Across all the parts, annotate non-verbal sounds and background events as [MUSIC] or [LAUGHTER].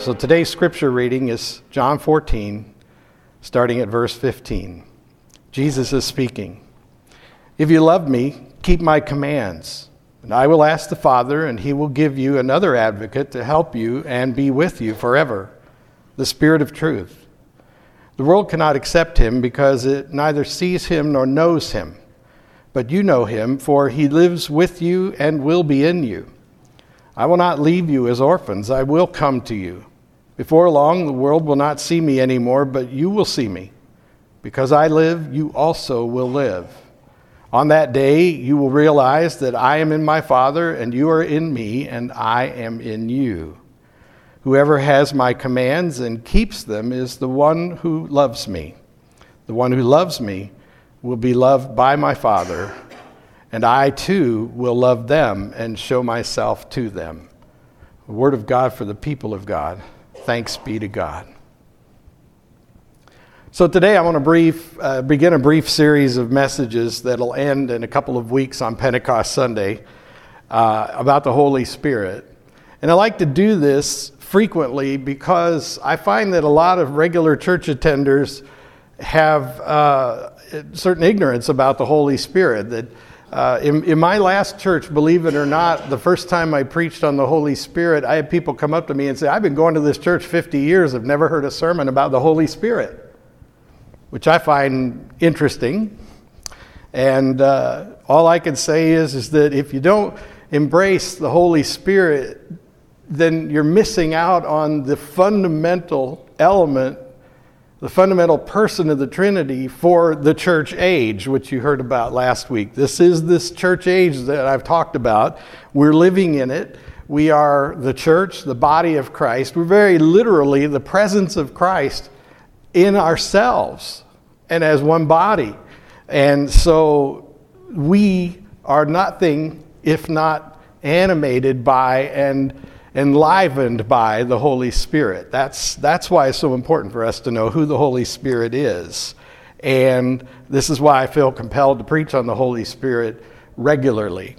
So today's scripture reading is John 14, starting at verse 15. Jesus is speaking. If you love me, keep my commands. And I will ask the Father, and he will give you another advocate to help you and be with you forever the Spirit of truth. The world cannot accept him because it neither sees him nor knows him. But you know him, for he lives with you and will be in you. I will not leave you as orphans, I will come to you. Before long, the world will not see me anymore, but you will see me. Because I live, you also will live. On that day, you will realize that I am in my Father, and you are in me, and I am in you. Whoever has my commands and keeps them is the one who loves me. The one who loves me will be loved by my Father, and I too will love them and show myself to them. The word of God for the people of God. Thanks be to God. So, today I want to brief, uh, begin a brief series of messages that'll end in a couple of weeks on Pentecost Sunday uh, about the Holy Spirit. And I like to do this frequently because I find that a lot of regular church attenders have uh, certain ignorance about the Holy Spirit. That uh, in, in, my last church, believe it or not, the first time I preached on the Holy Spirit, I had people come up to me and say, I've been going to this church 50 years, I've never heard a sermon about the Holy Spirit, which I find interesting. And uh, all I can say is, is that if you don't embrace the Holy Spirit, then you're missing out on the fundamental element the fundamental person of the Trinity for the church age, which you heard about last week. This is this church age that I've talked about. We're living in it. We are the church, the body of Christ. We're very literally the presence of Christ in ourselves and as one body. And so we are nothing if not animated by and enlivened by the Holy Spirit. That's, that's why it's so important for us to know who the Holy Spirit is. And this is why I feel compelled to preach on the Holy Spirit regularly.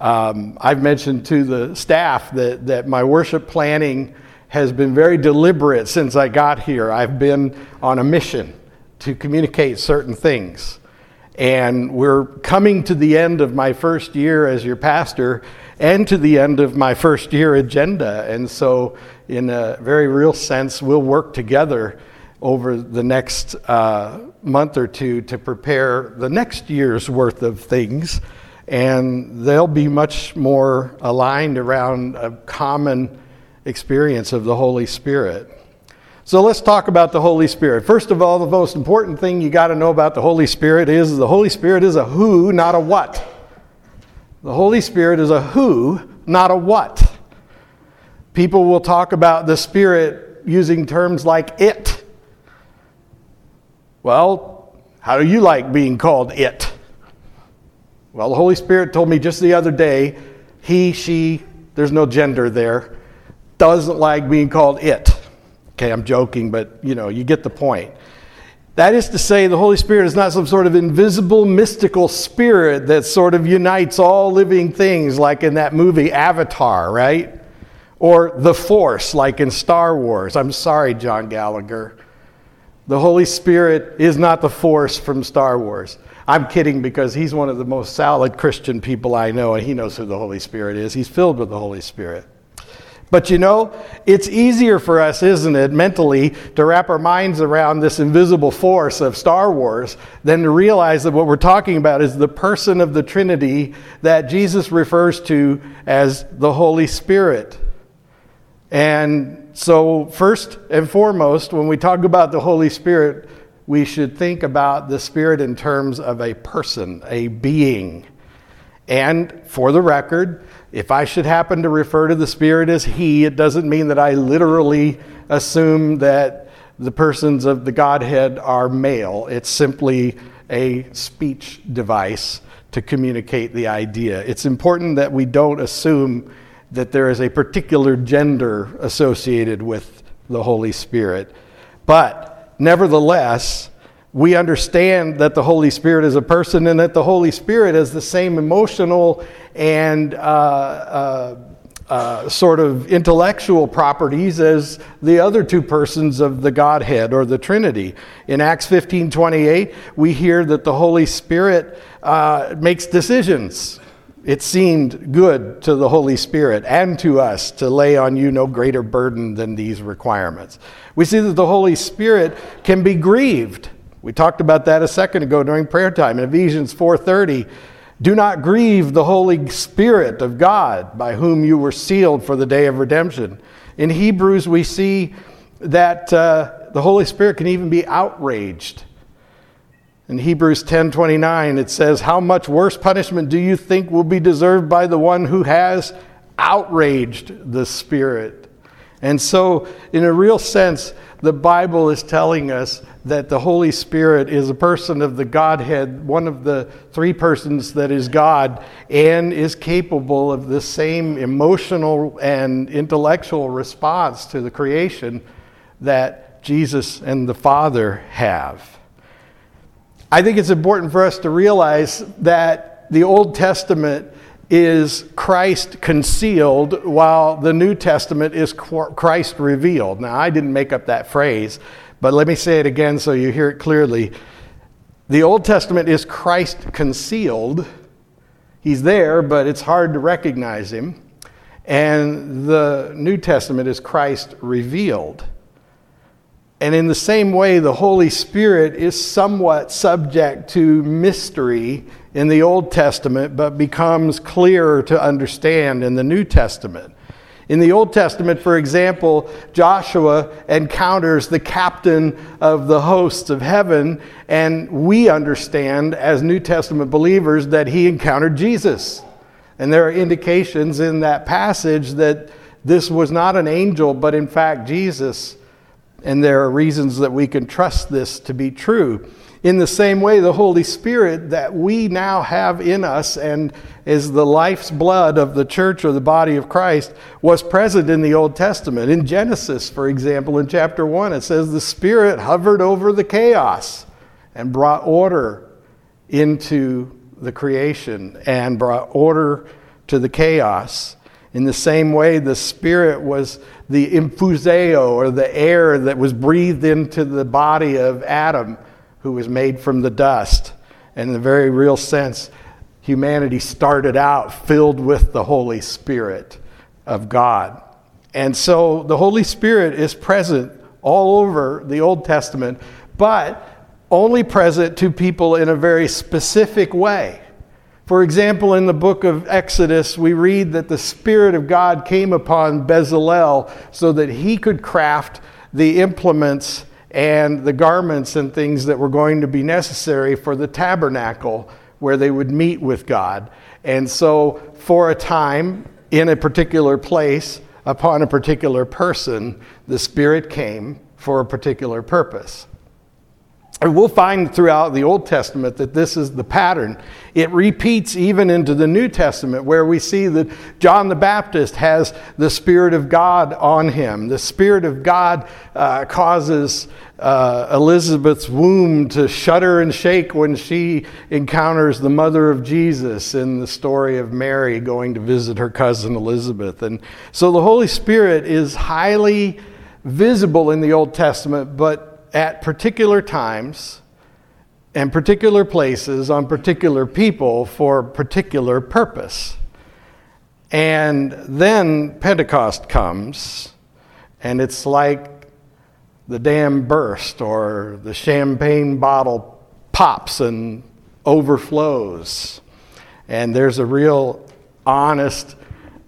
Um, I've mentioned to the staff that, that my worship planning has been very deliberate since I got here. I've been on a mission to communicate certain things. And we're coming to the end of my first year as your pastor, and to the end of my first year agenda. And so, in a very real sense, we'll work together over the next uh, month or two to prepare the next year's worth of things. And they'll be much more aligned around a common experience of the Holy Spirit. So let's talk about the Holy Spirit. First of all, the most important thing you got to know about the Holy Spirit is the Holy Spirit is a who, not a what. The Holy Spirit is a who, not a what. People will talk about the Spirit using terms like it. Well, how do you like being called it? Well, the Holy Spirit told me just the other day, he, she, there's no gender there, doesn't like being called it. Okay, I'm joking, but you know, you get the point. That is to say, the Holy Spirit is not some sort of invisible, mystical spirit that sort of unites all living things, like in that movie Avatar, right? Or the Force, like in Star Wars. I'm sorry, John Gallagher. The Holy Spirit is not the Force from Star Wars. I'm kidding because he's one of the most solid Christian people I know, and he knows who the Holy Spirit is. He's filled with the Holy Spirit. But you know, it's easier for us, isn't it, mentally, to wrap our minds around this invisible force of Star Wars than to realize that what we're talking about is the person of the Trinity that Jesus refers to as the Holy Spirit. And so, first and foremost, when we talk about the Holy Spirit, we should think about the Spirit in terms of a person, a being. And for the record, if I should happen to refer to the Spirit as He, it doesn't mean that I literally assume that the persons of the Godhead are male. It's simply a speech device to communicate the idea. It's important that we don't assume that there is a particular gender associated with the Holy Spirit. But nevertheless, we understand that the Holy Spirit is a person and that the Holy Spirit has the same emotional and uh, uh, uh, sort of intellectual properties as the other two persons of the Godhead or the Trinity. In Acts 15 28, we hear that the Holy Spirit uh, makes decisions. It seemed good to the Holy Spirit and to us to lay on you no greater burden than these requirements. We see that the Holy Spirit can be grieved. We talked about that a second ago during prayer time in Ephesians 4:30. Do not grieve the Holy Spirit of God, by whom you were sealed for the day of redemption. In Hebrews, we see that uh, the Holy Spirit can even be outraged. In Hebrews 10:29 it says, "How much worse punishment do you think will be deserved by the one who has outraged the Spirit?" And so, in a real sense, the Bible is telling us that the Holy Spirit is a person of the Godhead, one of the three persons that is God, and is capable of the same emotional and intellectual response to the creation that Jesus and the Father have. I think it's important for us to realize that the Old Testament is Christ concealed, while the New Testament is Christ revealed. Now, I didn't make up that phrase. But let me say it again so you hear it clearly. The Old Testament is Christ concealed. He's there, but it's hard to recognize him. And the New Testament is Christ revealed. And in the same way, the Holy Spirit is somewhat subject to mystery in the Old Testament, but becomes clearer to understand in the New Testament. In the Old Testament, for example, Joshua encounters the captain of the hosts of heaven, and we understand as New Testament believers that he encountered Jesus. And there are indications in that passage that this was not an angel, but in fact Jesus. And there are reasons that we can trust this to be true. In the same way, the Holy Spirit that we now have in us and is the life's blood of the church or the body of Christ was present in the Old Testament. In Genesis, for example, in chapter 1, it says the Spirit hovered over the chaos and brought order into the creation and brought order to the chaos. In the same way, the Spirit was the infuseo or the air that was breathed into the body of Adam who was made from the dust. And in a very real sense, humanity started out filled with the Holy Spirit of God. And so the Holy Spirit is present all over the Old Testament, but only present to people in a very specific way. For example, in the book of Exodus, we read that the Spirit of God came upon Bezalel so that he could craft the implements and the garments and things that were going to be necessary for the tabernacle where they would meet with God. And so, for a time, in a particular place, upon a particular person, the Spirit came for a particular purpose. And we'll find throughout the Old Testament that this is the pattern. It repeats even into the New Testament, where we see that John the Baptist has the Spirit of God on him. The Spirit of God uh, causes uh, Elizabeth's womb to shudder and shake when she encounters the mother of Jesus in the story of Mary going to visit her cousin Elizabeth. And so the Holy Spirit is highly visible in the Old Testament, but at particular times and particular places on particular people for particular purpose. And then Pentecost comes, and it's like the dam burst or the champagne bottle pops and overflows. And there's a real honest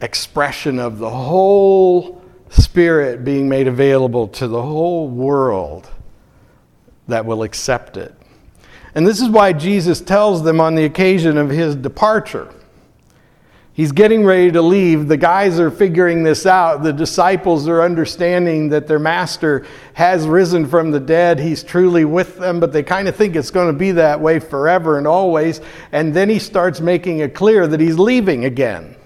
expression of the whole Spirit being made available to the whole world that will accept it. And this is why Jesus tells them on the occasion of his departure. He's getting ready to leave. The guys are figuring this out. The disciples are understanding that their master has risen from the dead. He's truly with them, but they kind of think it's going to be that way forever and always. And then he starts making it clear that he's leaving again.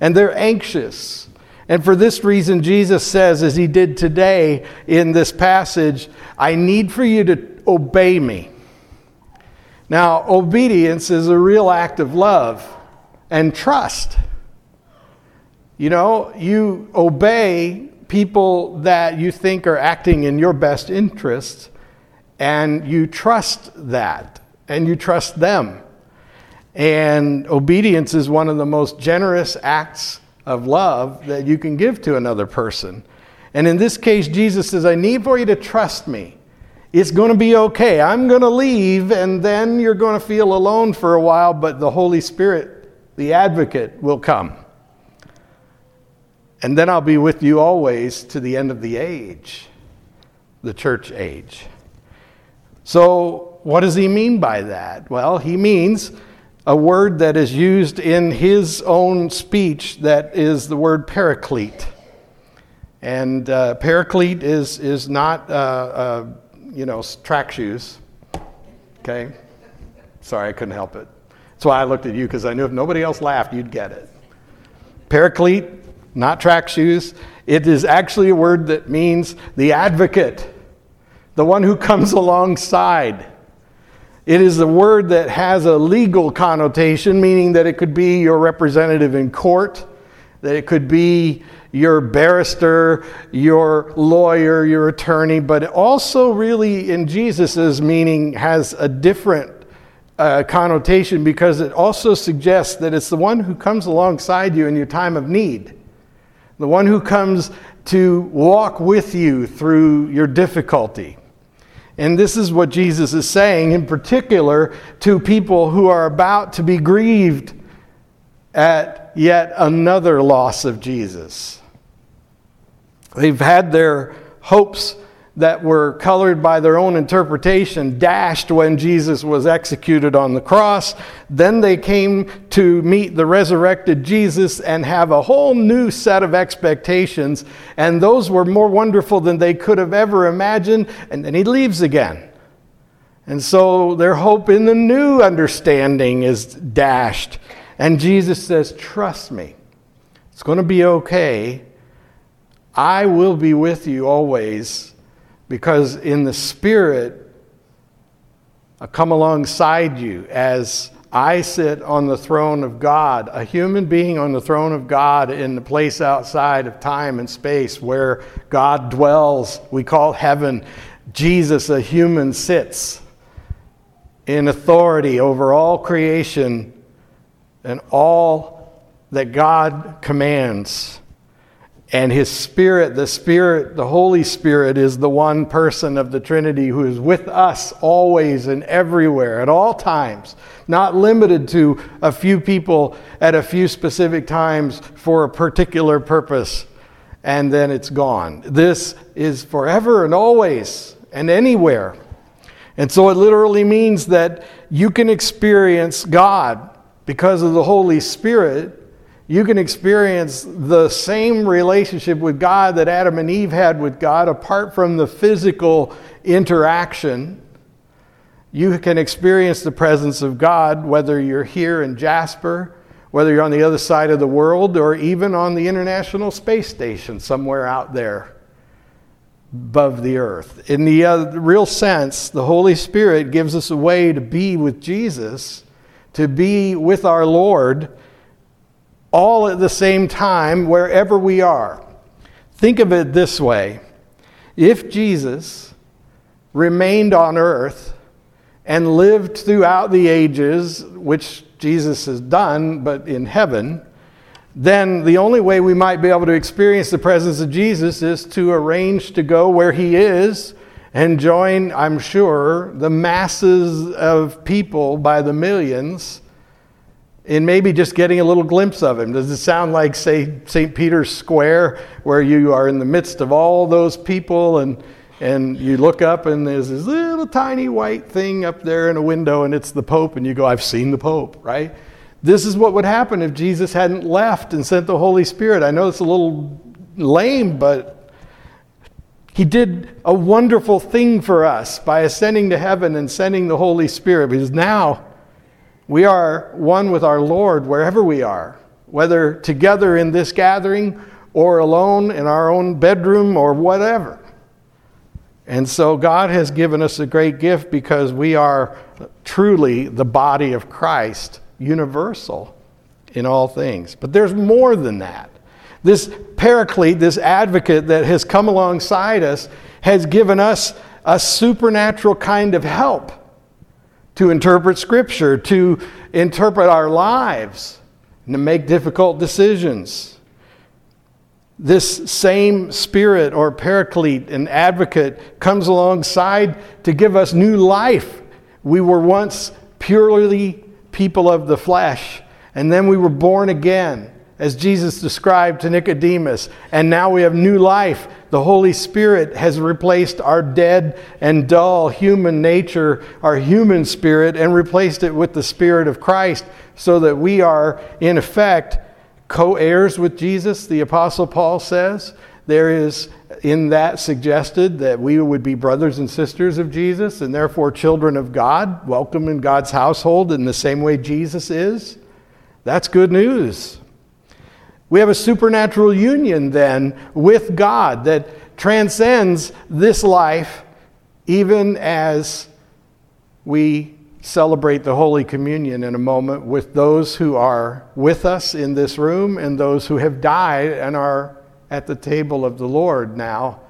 And they're anxious. And for this reason, Jesus says, as he did today in this passage, I need for you to obey me. Now, obedience is a real act of love and trust. You know, you obey people that you think are acting in your best interest, and you trust that, and you trust them. And obedience is one of the most generous acts of love that you can give to another person. And in this case, Jesus says, I need for you to trust me. It's going to be okay. I'm going to leave, and then you're going to feel alone for a while, but the Holy Spirit, the advocate, will come. And then I'll be with you always to the end of the age, the church age. So, what does he mean by that? Well, he means a word that is used in his own speech that is the word paraclete. And uh, paraclete is, is not, uh, uh, you know, track shoes. Okay? Sorry, I couldn't help it. That's why I looked at you, because I knew if nobody else laughed, you'd get it. Paraclete not track shoes. It is actually a word that means the advocate, the one who comes [LAUGHS] alongside. It is a word that has a legal connotation, meaning that it could be your representative in court, that it could be your barrister, your lawyer, your attorney, but also really in Jesus' meaning has a different uh, connotation because it also suggests that it's the one who comes alongside you in your time of need the one who comes to walk with you through your difficulty. And this is what Jesus is saying, in particular, to people who are about to be grieved at yet another loss of Jesus. They've had their hopes that were colored by their own interpretation dashed when Jesus was executed on the cross. Then they came to meet the resurrected Jesus and have a whole new set of expectations, and those were more wonderful than they could have ever imagined. And then he leaves again. And so their hope in the new understanding is dashed. And Jesus says, Trust me, it's going to be okay. I will be with you always because in the Spirit, I come alongside you as I sit on the throne of God, a human being on the throne of God in the place outside of time and space where God dwells. We call heaven. Jesus, a human, sits in authority over all creation and all that God commands. And his spirit, the spirit, the Holy Spirit, is the one person of the Trinity who is with us always and everywhere at all times, not limited to a few people at a few specific times for a particular purpose, and then it's gone. This is forever and always and anywhere. And so it literally means that you can experience God because of the Holy Spirit you can experience the same relationship with God that Adam and Eve had with God apart from the physical interaction. You can experience the presence of God whether you're here in Jasper, whether you're on the other side of the world, or even on the International Space Station somewhere out there above the earth. In the uh, real sense, the Holy Spirit gives us a way to be with Jesus, to be with our Lord all at the same time wherever we are. Think of it this way if Jesus remained on earth and lived throughout the ages, which Jesus has done, but in heaven, then the only way we might be able to experience the presence of Jesus is to arrange to go where he is and join, I'm sure, the masses of people by the millions in maybe just getting a little glimpse of him. Does it sound like, say, St. Peter's Square, where you are in the midst of all those people and, and you look up and there's this little tiny white thing up there in a window and it's the Pope, and you go, I've seen the Pope, right? This is what would happen if Jesus hadn't left and sent the Holy Spirit. I know it's a little lame, but he did a wonderful thing for us by ascending to heaven and sending the Holy Spirit because now we are one with our Lord wherever we are, whether together in this gathering or alone in our own bedroom or whatever. And so God has given us a great gift because we are truly the body of Christ, universal in all things. But there's more than that. This paraclete, this advocate that has come alongside us, has given us a supernatural kind of help to interpret Scripture, to interpret our lives, and to make difficult decisions. This same spirit or paraclete and advocate comes alongside to give us new life. We were once purely people of the flesh, and then we were born again as Jesus described to Nicodemus. And now we have new life. The Holy Spirit has replaced our dead and dull human nature, our human spirit, and replaced it with the Spirit of Christ so that we are, in effect, co heirs with Jesus, the Apostle Paul says. There is in that suggested that we would be brothers and sisters of Jesus and therefore children of God, welcome in God's household in the same way Jesus is. That's good news. We have a supernatural union then with God that transcends this life, even as we celebrate the Holy Communion in a moment with those who are with us in this room and those who have died and are at the table of the Lord now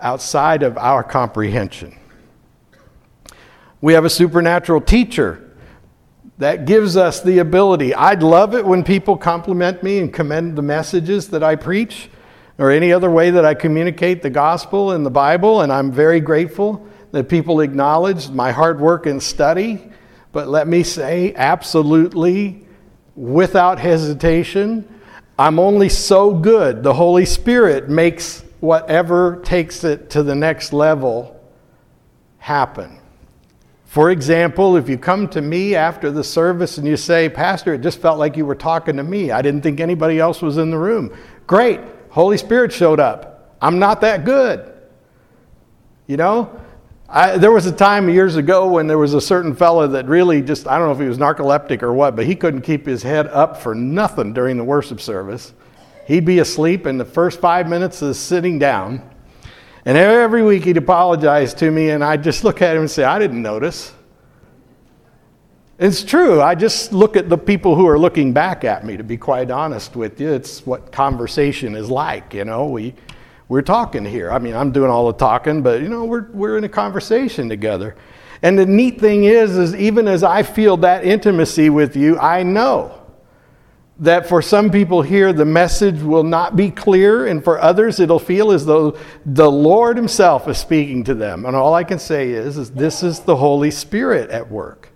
outside of our comprehension. We have a supernatural teacher that gives us the ability. I'd love it when people compliment me and commend the messages that I preach or any other way that I communicate the gospel and the Bible, and I'm very grateful that people acknowledge my hard work and study. But let me say, absolutely, without hesitation, I'm only so good. The Holy Spirit makes whatever takes it to the next level happen. For example, if you come to me after the service and you say, Pastor, it just felt like you were talking to me. I didn't think anybody else was in the room. Great. Holy Spirit showed up. I'm not that good. You know? I, there was a time years ago when there was a certain fellow that really just, I don't know if he was narcoleptic or what, but he couldn't keep his head up for nothing during the worship service. He'd be asleep in the first five minutes of sitting down. And every week he'd apologize to me, and I'd just look at him and say, I didn't notice. It's true. I just look at the people who are looking back at me, to be quite honest with you. It's what conversation is like, you know. We, we're talking here. I mean, I'm doing all the talking, but, you know, we're, we're in a conversation together. And the neat thing is, is even as I feel that intimacy with you, I know that for some people here the message will not be clear, and for others it'll feel as though the Lord Himself is speaking to them. And all I can say is, is this is the Holy Spirit at work.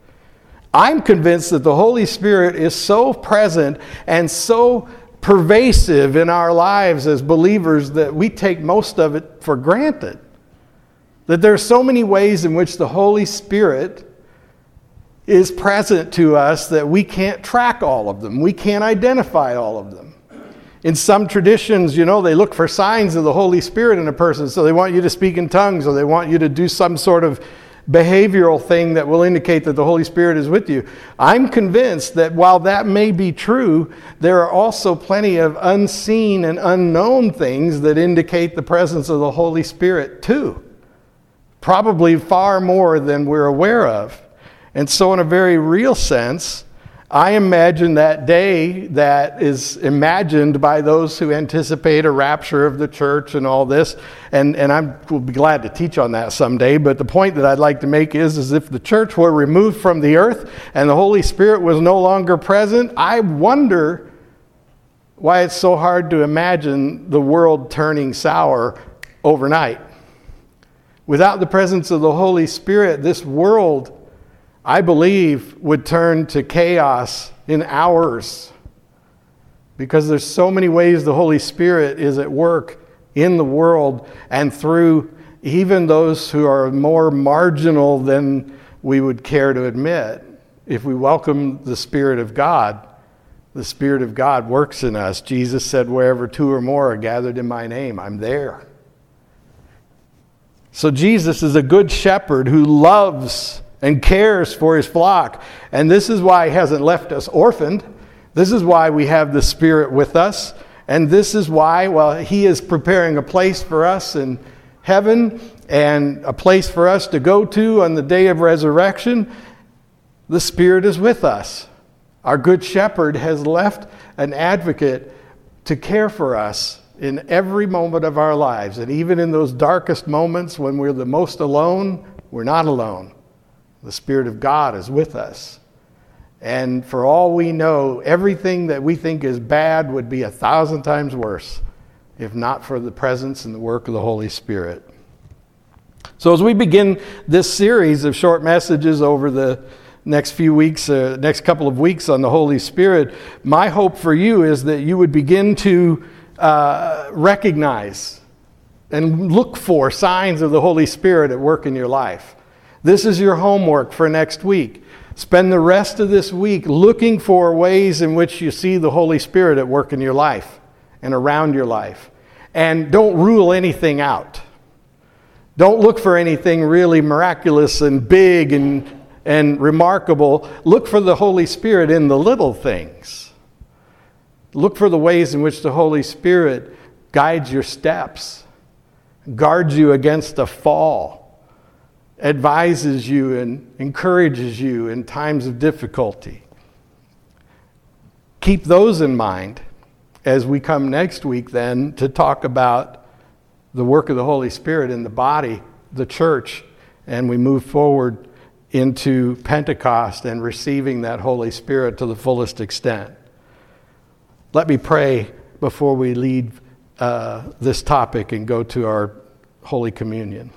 I'm convinced that the Holy Spirit is so present and so pervasive in our lives as believers that we take most of it for granted. That there are so many ways in which the Holy Spirit is present to us that we can't track all of them. We can't identify all of them. In some traditions, you know, they look for signs of the Holy Spirit in a person. So they want you to speak in tongues or they want you to do some sort of behavioral thing that will indicate that the Holy Spirit is with you. I'm convinced that while that may be true, there are also plenty of unseen and unknown things that indicate the presence of the Holy Spirit, too. Probably far more than we're aware of. And so, in a very real sense, I imagine that day that is imagined by those who anticipate a rapture of the church and all this. And, and I will be glad to teach on that someday. But the point that I'd like to make is, is if the church were removed from the earth and the Holy Spirit was no longer present, I wonder why it's so hard to imagine the world turning sour overnight. Without the presence of the Holy Spirit, this world I believe, would turn to chaos in hours because there's so many ways the Holy Spirit is at work in the world and through even those who are more marginal than we would care to admit. If we welcome the Spirit of God, the Spirit of God works in us. Jesus said, Wherever two or more are gathered in my name, I'm there. So Jesus is a good shepherd who loves and cares for his flock. And this is why he hasn't left us orphaned. This is why we have the Spirit with us. And this is why, well, he is preparing a place for us in heaven and a place for us to go to on the day of resurrection. The Spirit is with us. Our Good Shepherd has left an advocate to care for us in every moment of our lives. And even in those darkest moments when we're the most alone, we're not alone. The Spirit of God is with us. And for all we know, everything that we think is bad would be a thousand times worse if not for the presence and the work of the Holy Spirit. So, as we begin this series of short messages over the next few weeks, uh, next couple of weeks on the Holy Spirit, my hope for you is that you would begin to uh, recognize and look for signs of the Holy Spirit at work in your life. This is your homework for next week. Spend the rest of this week looking for ways in which you see the Holy Spirit at work in your life and around your life. And don't rule anything out. Don't look for anything really miraculous and big and, and remarkable. Look for the Holy Spirit in the little things. Look for the ways in which the Holy Spirit guides your steps, guards you against a fall, advises you and encourages you in times of difficulty. Keep those in mind as we come next week then to talk about the work of the Holy Spirit in the body, the church, and we move forward into Pentecost and receiving that Holy Spirit to the fullest extent. Let me pray before we leave uh, this topic and go to our Holy Communion.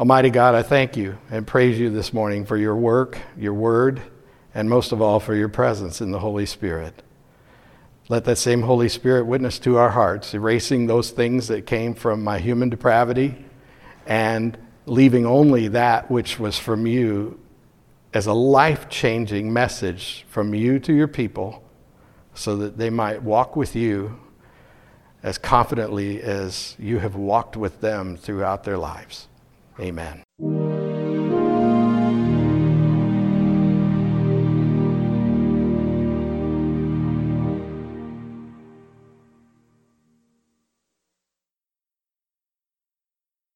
Almighty God, I thank you and praise you this morning for your work, your word, and most of all for your presence in the Holy Spirit. Let that same Holy Spirit witness to our hearts, erasing those things that came from my human depravity and leaving only that which was from you as a life changing message from you to your people so that they might walk with you as confidently as you have walked with them throughout their lives. Amen.